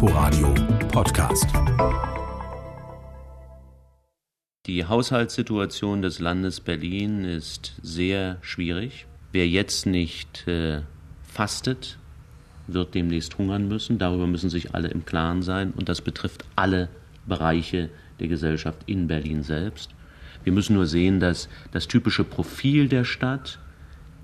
Inforadio Podcast. Die Haushaltssituation des Landes Berlin ist sehr schwierig. Wer jetzt nicht äh, fastet, wird demnächst hungern müssen. Darüber müssen sich alle im Klaren sein. Und das betrifft alle Bereiche der Gesellschaft in Berlin selbst. Wir müssen nur sehen, dass das typische Profil der Stadt,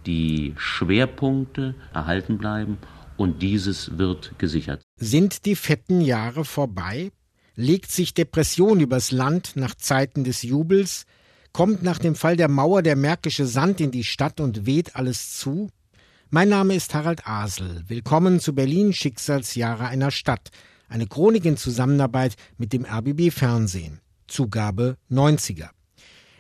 die Schwerpunkte erhalten bleiben und dieses wird gesichert. Sind die fetten Jahre vorbei? Legt sich Depression übers Land nach Zeiten des Jubels? Kommt nach dem Fall der Mauer der märkische Sand in die Stadt und weht alles zu? Mein Name ist Harald Asel. Willkommen zu Berlin Schicksalsjahre einer Stadt. Eine Chronik in Zusammenarbeit mit dem RBB Fernsehen. Zugabe 90er.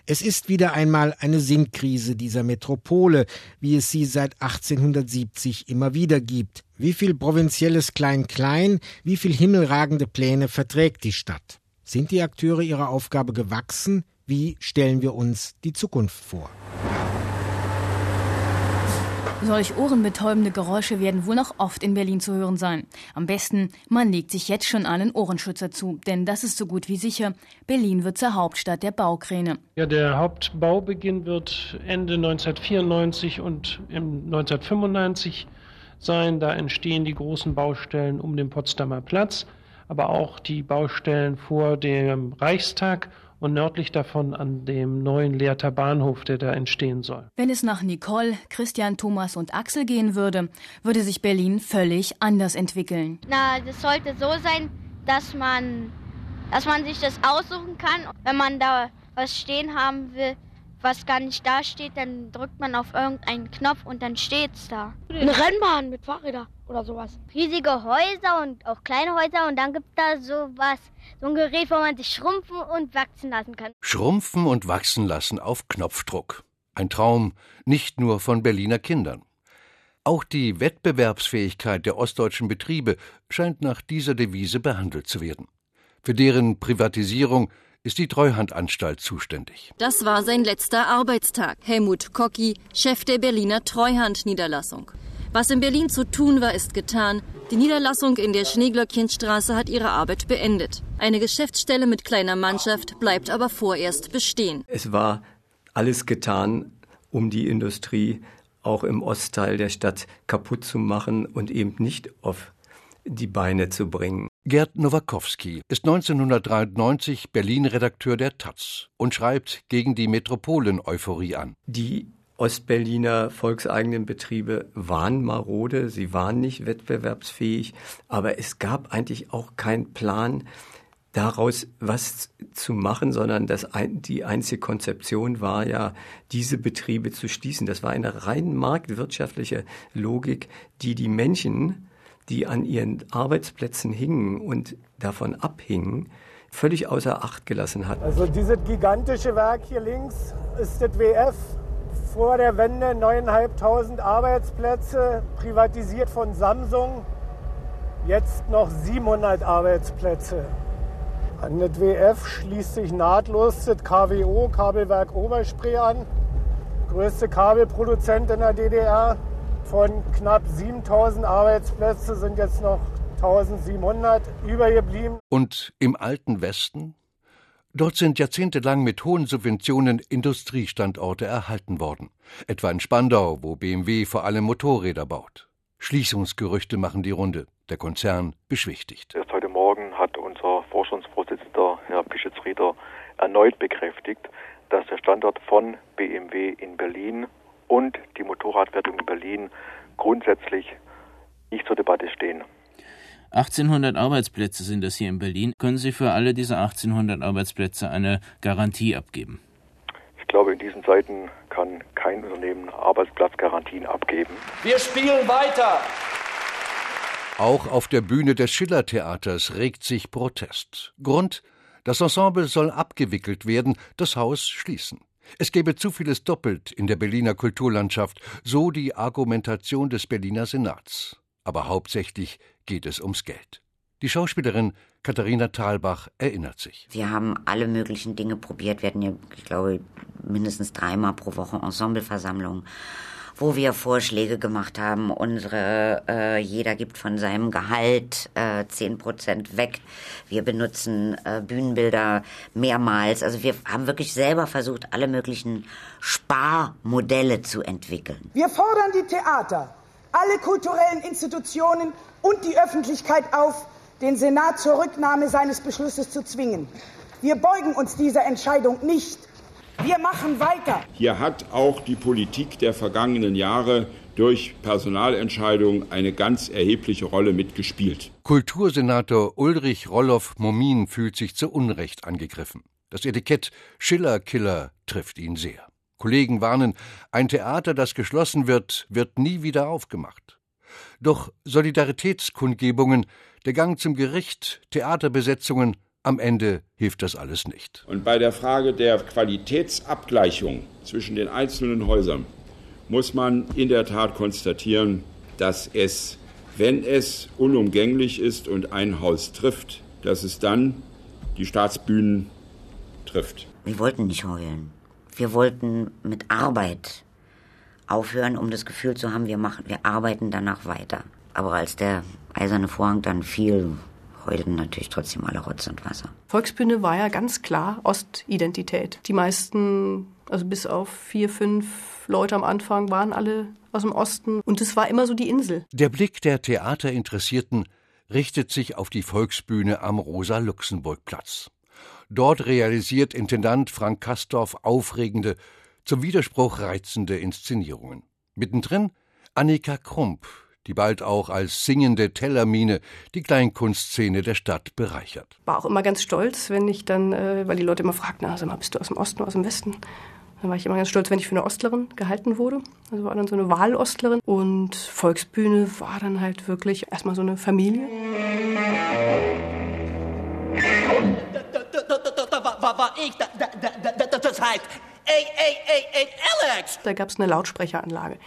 Es ist wieder einmal eine Sinnkrise dieser Metropole, wie es sie seit 1870 immer wieder gibt. Wie viel provinzielles Klein-Klein, wie viel himmelragende Pläne verträgt die Stadt? Sind die Akteure ihrer Aufgabe gewachsen? Wie stellen wir uns die Zukunft vor? Solch ohrenbetäubende Geräusche werden wohl noch oft in Berlin zu hören sein. Am besten, man legt sich jetzt schon einen Ohrenschützer zu, denn das ist so gut wie sicher. Berlin wird zur Hauptstadt der Baukräne. Ja, der Hauptbaubeginn wird Ende 1994 und 1995 sein. Da entstehen die großen Baustellen um den Potsdamer Platz, aber auch die Baustellen vor dem Reichstag und nördlich davon an dem neuen Lehrter Bahnhof, der da entstehen soll. Wenn es nach Nicole, Christian, Thomas und Axel gehen würde, würde sich Berlin völlig anders entwickeln. Na, das sollte so sein, dass man, dass man sich das aussuchen kann. Wenn man da was stehen haben will, was gar nicht da steht, dann drückt man auf irgendeinen Knopf und dann steht's da. Eine Rennbahn mit Fahrrädern oder sowas. Riesige Häuser und auch kleine Häuser und dann gibt da sowas, so ein Gerät, wo man sich schrumpfen und wachsen lassen kann. Schrumpfen und wachsen lassen auf Knopfdruck. Ein Traum nicht nur von Berliner Kindern. Auch die Wettbewerbsfähigkeit der ostdeutschen Betriebe scheint nach dieser Devise behandelt zu werden. Für deren Privatisierung ist die Treuhandanstalt zuständig. Das war sein letzter Arbeitstag. Helmut Kocki, Chef der Berliner Treuhandniederlassung. Was in Berlin zu tun war, ist getan. Die Niederlassung in der Schneeglöckchenstraße hat ihre Arbeit beendet. Eine Geschäftsstelle mit kleiner Mannschaft bleibt aber vorerst bestehen. Es war alles getan, um die Industrie auch im Ostteil der Stadt kaputt zu machen und eben nicht auf die Beine zu bringen. Gerd Nowakowski ist 1993 Berlin-Redakteur der Taz und schreibt gegen die Metropolen-Euphorie an. Die Ostberliner volkseigenen Betriebe waren marode, sie waren nicht wettbewerbsfähig, aber es gab eigentlich auch keinen Plan, daraus was zu machen, sondern das ein, die einzige Konzeption war ja, diese Betriebe zu schließen. Das war eine rein marktwirtschaftliche Logik, die die Menschen die an ihren Arbeitsplätzen hingen und davon abhingen, völlig außer Acht gelassen hat. Also dieses gigantische Werk hier links ist das WF. Vor der Wende 9.500 Arbeitsplätze, privatisiert von Samsung. Jetzt noch 700 Arbeitsplätze. An das WF schließt sich nahtlos das KWO, Kabelwerk Oberspree an. Größte Kabelproduzent in der DDR. Von knapp 7000 Arbeitsplätzen sind jetzt noch 1700 übergeblieben. Und im alten Westen? Dort sind jahrzehntelang mit hohen Subventionen Industriestandorte erhalten worden. Etwa in Spandau, wo BMW vor allem Motorräder baut. Schließungsgerüchte machen die Runde. Der Konzern beschwichtigt. Erst heute Morgen hat unser Vorstandsvorsitzender, Herr Pischitz-Rieder, erneut bekräftigt, dass der Standort von BMW in Berlin und die Motorradwertung in Berlin grundsätzlich nicht zur Debatte stehen. 1800 Arbeitsplätze sind das hier in Berlin. Können Sie für alle diese 1800 Arbeitsplätze eine Garantie abgeben? Ich glaube, in diesen Zeiten kann kein Unternehmen Arbeitsplatzgarantien abgeben. Wir spielen weiter. Auch auf der Bühne des Schillertheaters regt sich Protest. Grund, das Ensemble soll abgewickelt werden, das Haus schließen. Es gäbe zu vieles doppelt in der Berliner Kulturlandschaft, so die Argumentation des Berliner Senats. Aber hauptsächlich geht es ums Geld. Die Schauspielerin Katharina Thalbach erinnert sich. Wir haben alle möglichen Dinge probiert. Wir hatten ja, ich glaube, mindestens dreimal pro Woche Ensembleversammlungen. Wo wir Vorschläge gemacht haben. Unsere, äh, jeder gibt von seinem Gehalt äh, zehn äh, Prozent weg. Wir benutzen äh, Bühnenbilder mehrmals. Also wir haben wirklich selber versucht, alle möglichen Sparmodelle zu entwickeln. Wir fordern die Theater, alle kulturellen Institutionen und die Öffentlichkeit auf, den Senat zur Rücknahme seines Beschlusses zu zwingen. Wir beugen uns dieser Entscheidung nicht. Wir machen weiter. Hier hat auch die Politik der vergangenen Jahre durch Personalentscheidungen eine ganz erhebliche Rolle mitgespielt. Kultursenator Ulrich Rolloff-Momin fühlt sich zu Unrecht angegriffen. Das Etikett Schiller-Killer trifft ihn sehr. Kollegen warnen, ein Theater, das geschlossen wird, wird nie wieder aufgemacht. Doch Solidaritätskundgebungen, der Gang zum Gericht, Theaterbesetzungen, am Ende hilft das alles nicht. Und bei der Frage der Qualitätsabgleichung zwischen den einzelnen Häusern muss man in der Tat konstatieren, dass es, wenn es unumgänglich ist und ein Haus trifft, dass es dann die Staatsbühnen trifft. Wir wollten nicht heulen. Wir wollten mit Arbeit aufhören, um das Gefühl zu haben, wir machen, wir arbeiten danach weiter. Aber als der eiserne Vorhang dann fiel, heulten natürlich trotzdem alle Rotz und Wasser. Volksbühne war ja ganz klar Ostidentität. Die meisten, also bis auf vier, fünf Leute am Anfang, waren alle aus dem Osten. Und es war immer so die Insel. Der Blick der Theaterinteressierten richtet sich auf die Volksbühne am Rosa-Luxemburg-Platz. Dort realisiert Intendant Frank Kastorf aufregende, zum Widerspruch reizende Inszenierungen. Mittendrin Annika Krump, die bald auch als singende Tellermine die Kleinkunstszene der Stadt bereichert. War auch immer ganz stolz, wenn ich dann, äh, weil die Leute immer fragten, also bist du aus dem Osten oder aus dem Westen? Dann war ich immer ganz stolz, wenn ich für eine Ostlerin gehalten wurde. Also war dann so eine Wahlostlerin. Und Volksbühne war dann halt wirklich erstmal so eine Familie. Da war ich, das heißt, ey, ey, ey, ey, Alex! Da gab es eine Lautsprecheranlage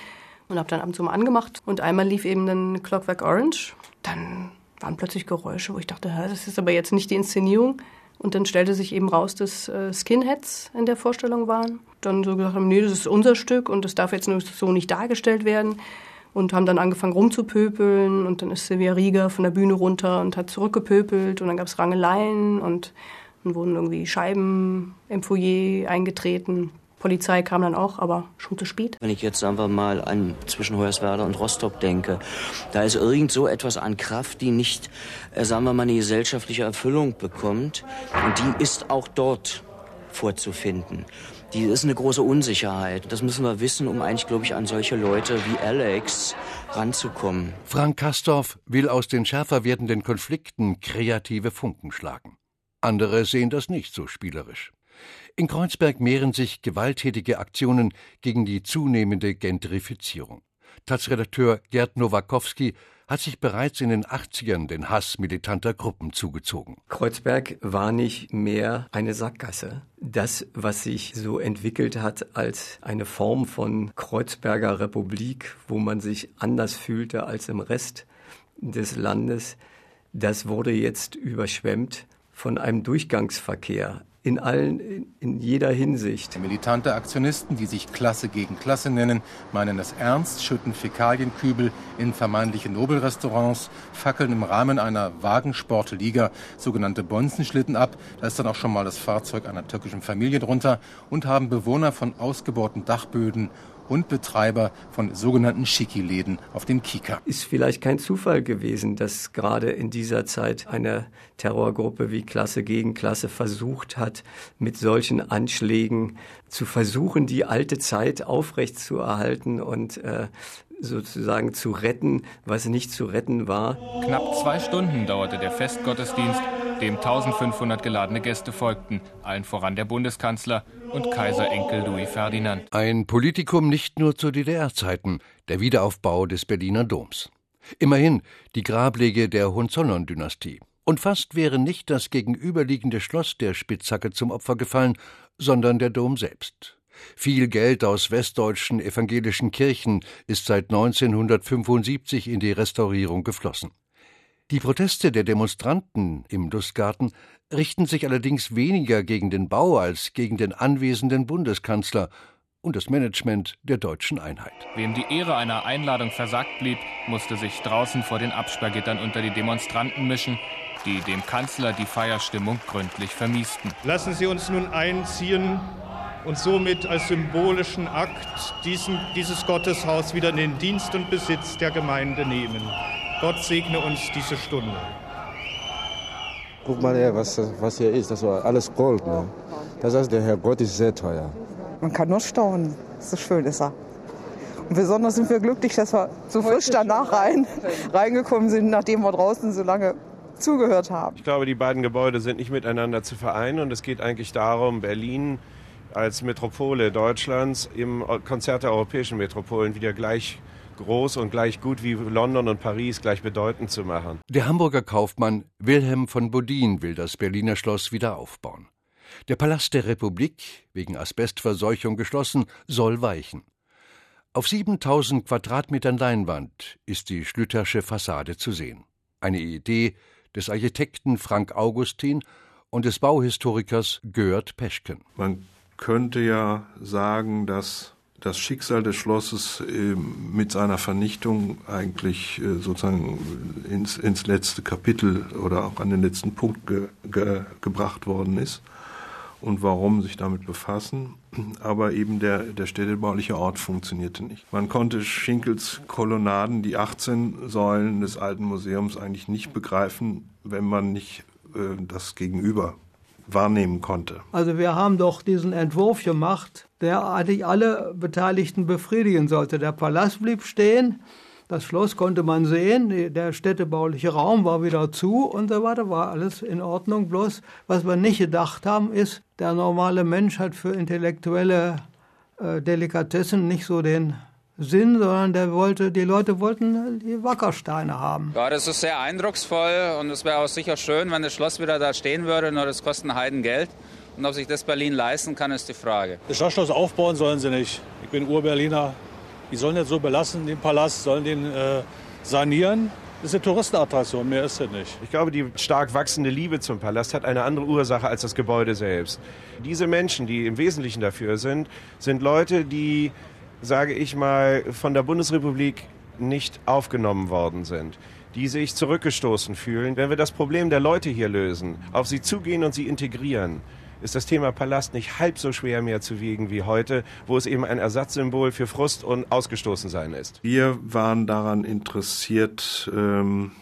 und habe dann ab und zu mal angemacht. Und einmal lief eben dann Clockwork Orange. Dann waren plötzlich Geräusche, wo ich dachte, das ist aber jetzt nicht die Inszenierung. Und dann stellte sich eben raus, dass äh, Skinheads in der Vorstellung waren. Dann so gesagt haben, nee, das ist unser Stück und das darf jetzt so nicht dargestellt werden. Und haben dann angefangen rumzupöpeln und dann ist Silvia Rieger von der Bühne runter und hat zurückgepöpelt und dann gab es Rangeleien und dann wurden irgendwie Scheiben im Foyer eingetreten. Polizei kam dann auch, aber schon zu spät. Wenn ich jetzt sagen wir mal an zwischen Hoyerswerda und Rostock denke, da ist irgend so etwas an Kraft, die nicht, äh, sagen wir mal, eine gesellschaftliche Erfüllung bekommt. Und die ist auch dort vorzufinden. Die ist eine große Unsicherheit. Das müssen wir wissen, um eigentlich, glaube ich, an solche Leute wie Alex ranzukommen. Frank Kastorf will aus den schärfer werdenden Konflikten kreative Funken schlagen. Andere sehen das nicht so spielerisch. In Kreuzberg mehren sich gewalttätige Aktionen gegen die zunehmende Gentrifizierung. Taz-Redakteur Gerd Nowakowski hat sich bereits in den 80ern den Hass militanter Gruppen zugezogen. Kreuzberg war nicht mehr eine Sackgasse. Das, was sich so entwickelt hat als eine Form von Kreuzberger Republik, wo man sich anders fühlte als im Rest des Landes, das wurde jetzt überschwemmt von einem Durchgangsverkehr in allen, in jeder Hinsicht. Militante Aktionisten, die sich Klasse gegen Klasse nennen, meinen es ernst, schütten Fäkalienkübel in vermeintliche Nobelrestaurants, fackeln im Rahmen einer Wagensportliga sogenannte Bonzenschlitten ab. Da ist dann auch schon mal das Fahrzeug einer türkischen Familie drunter und haben Bewohner von ausgebauten Dachböden und Betreiber von sogenannten Schicki-Läden auf dem Kika. Ist vielleicht kein Zufall gewesen, dass gerade in dieser Zeit eine Terrorgruppe wie Klasse gegen Klasse versucht hat, mit solchen Anschlägen zu versuchen, die alte Zeit aufrechtzuerhalten und äh, sozusagen zu retten, was nicht zu retten war. Knapp zwei Stunden dauerte der Festgottesdienst, dem 1500 geladene Gäste folgten, allen voran der Bundeskanzler und Kaiserenkel Louis Ferdinand. Ein Politikum nicht nur zu DDR-Zeiten, der Wiederaufbau des Berliner Doms. Immerhin die Grablege der Hohenzollern-Dynastie. Und fast wäre nicht das gegenüberliegende Schloss der Spitzhacke zum Opfer gefallen, sondern der Dom selbst. Viel Geld aus westdeutschen evangelischen Kirchen ist seit 1975 in die Restaurierung geflossen. Die Proteste der Demonstranten im Lustgarten richten sich allerdings weniger gegen den Bau als gegen den anwesenden Bundeskanzler und das Management der deutschen Einheit. Wem die Ehre einer Einladung versagt blieb, musste sich draußen vor den Absperrgittern unter die Demonstranten mischen, die dem Kanzler die Feierstimmung gründlich vermiesten. Lassen Sie uns nun einziehen und somit als symbolischen Akt diesen, dieses Gotteshaus wieder in den Dienst und Besitz der Gemeinde nehmen. Gott segne uns diese Stunde. Guck mal her, was, was hier ist. Das war alles Gold. Ne? Das heißt, der Herr Gott ist sehr teuer. Man kann nur staunen. So schön ist er. Und besonders sind wir glücklich, dass wir so frisch danach rein, reingekommen sind, nachdem wir draußen so lange zugehört haben. Ich glaube, die beiden Gebäude sind nicht miteinander zu vereinen und es geht eigentlich darum, Berlin als Metropole Deutschlands im Konzert der europäischen Metropolen wieder gleich groß und gleich gut wie London und Paris gleich bedeutend zu machen. Der Hamburger Kaufmann Wilhelm von Bodin will das Berliner Schloss wieder aufbauen. Der Palast der Republik, wegen Asbestverseuchung geschlossen, soll weichen. Auf 7000 Quadratmetern Leinwand ist die Schlütersche Fassade zu sehen. Eine Idee des Architekten Frank Augustin und des Bauhistorikers Gerd Peschken. Man könnte ja sagen, dass das Schicksal des Schlosses ähm, mit seiner Vernichtung eigentlich äh, sozusagen ins, ins letzte Kapitel oder auch an den letzten Punkt ge, ge, gebracht worden ist und warum sich damit befassen. Aber eben der, der städtebauliche Ort funktionierte nicht. Man konnte Schinkels Kolonnaden, die 18 Säulen des alten Museums, eigentlich nicht begreifen, wenn man nicht äh, das Gegenüber wahrnehmen konnte. Also wir haben doch diesen Entwurf gemacht, der eigentlich alle Beteiligten befriedigen sollte. Der Palast blieb stehen, das Schloss konnte man sehen, der städtebauliche Raum war wieder zu und so weiter, war alles in Ordnung. Bloß, was wir nicht gedacht haben, ist, der normale Mensch hat für intellektuelle äh, Delikatessen nicht so den Sinn, sondern der wollte, die Leute wollten die Wackersteine haben. Ja, das ist sehr eindrucksvoll und es wäre auch sicher schön, wenn das Schloss wieder da stehen würde, nur das kostet Heiden Geld. Und ob sich das Berlin leisten kann, ist die Frage. Das Stadtschloss aufbauen sollen sie nicht. Ich bin Ur-Berliner. Die sollen jetzt so belassen, den Palast, sollen den äh, sanieren. Das ist eine Touristenattraktion, mehr ist es nicht. Ich glaube, die stark wachsende Liebe zum Palast hat eine andere Ursache als das Gebäude selbst. Diese Menschen, die im Wesentlichen dafür sind, sind Leute, die sage ich mal, von der Bundesrepublik nicht aufgenommen worden sind die sich zurückgestoßen fühlen. Wenn wir das Problem der Leute hier lösen, auf sie zugehen und sie integrieren, ist das Thema Palast nicht halb so schwer mehr zu wiegen wie heute, wo es eben ein Ersatzsymbol für Frust und Ausgestoßensein ist. Wir waren daran interessiert, ähm,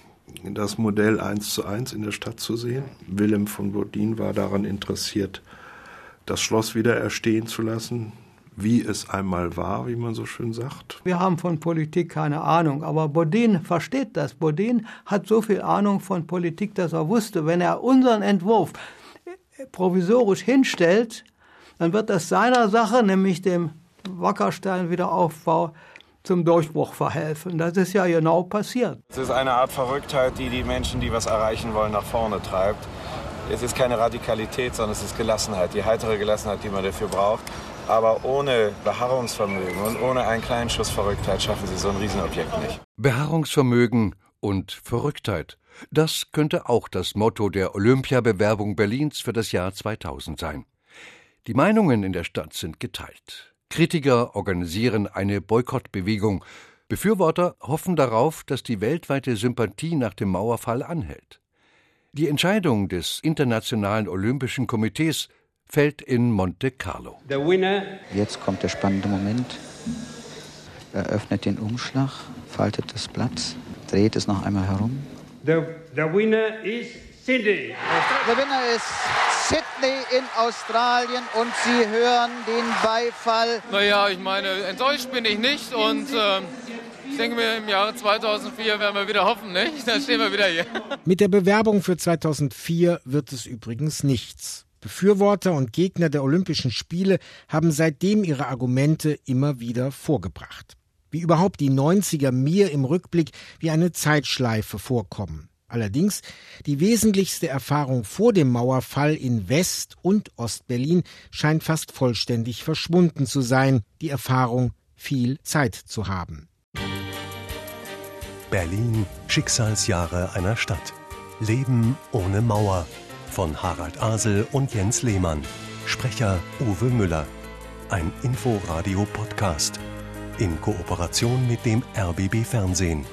das Modell eins zu eins in der Stadt zu sehen. Willem von Bodin war daran interessiert, das Schloss wieder erstehen zu lassen, wie es einmal war, wie man so schön sagt. Wir haben von Politik keine Ahnung, aber Bodin versteht das. Bodin hat so viel Ahnung von Politik, dass er wusste, wenn er unseren Entwurf provisorisch hinstellt, dann wird das seiner Sache, nämlich dem Wackerstein-Wiederaufbau, zum Durchbruch verhelfen. Das ist ja genau passiert. Es ist eine Art Verrücktheit, die die Menschen, die was erreichen wollen, nach vorne treibt. Es ist keine Radikalität, sondern es ist Gelassenheit, die heitere Gelassenheit, die man dafür braucht. Aber ohne Beharrungsvermögen und ohne einen kleinen Schuss Verrücktheit schaffen sie so ein Riesenobjekt nicht. Beharrungsvermögen und Verrücktheit. Das könnte auch das Motto der Olympiabewerbung Berlins für das Jahr 2000 sein. Die Meinungen in der Stadt sind geteilt. Kritiker organisieren eine Boykottbewegung. Befürworter hoffen darauf, dass die weltweite Sympathie nach dem Mauerfall anhält. Die Entscheidung des Internationalen Olympischen Komitees fällt in Monte Carlo. Jetzt kommt der spannende Moment. Er öffnet den Umschlag, faltet das Blatt, dreht es noch einmal herum. The, the winner is Sydney. Der Winner ist Sydney in Australien und Sie hören den Beifall. Naja, ich meine, enttäuscht bin ich nicht und äh, ich denke mir, im Jahre 2004 werden wir wieder hoffen, nicht? Dann stehen wir wieder hier. Mit der Bewerbung für 2004 wird es übrigens nichts. Befürworter und Gegner der Olympischen Spiele haben seitdem ihre Argumente immer wieder vorgebracht. Wie überhaupt die 90er mir im Rückblick wie eine Zeitschleife vorkommen. Allerdings die wesentlichste Erfahrung vor dem Mauerfall in West- und Ostberlin scheint fast vollständig verschwunden zu sein, die Erfahrung, viel Zeit zu haben. Berlin Schicksalsjahre einer Stadt. Leben ohne Mauer von Harald Asel und Jens Lehmann. Sprecher Uwe Müller. Ein Inforadio-Podcast in Kooperation mit dem RBB Fernsehen.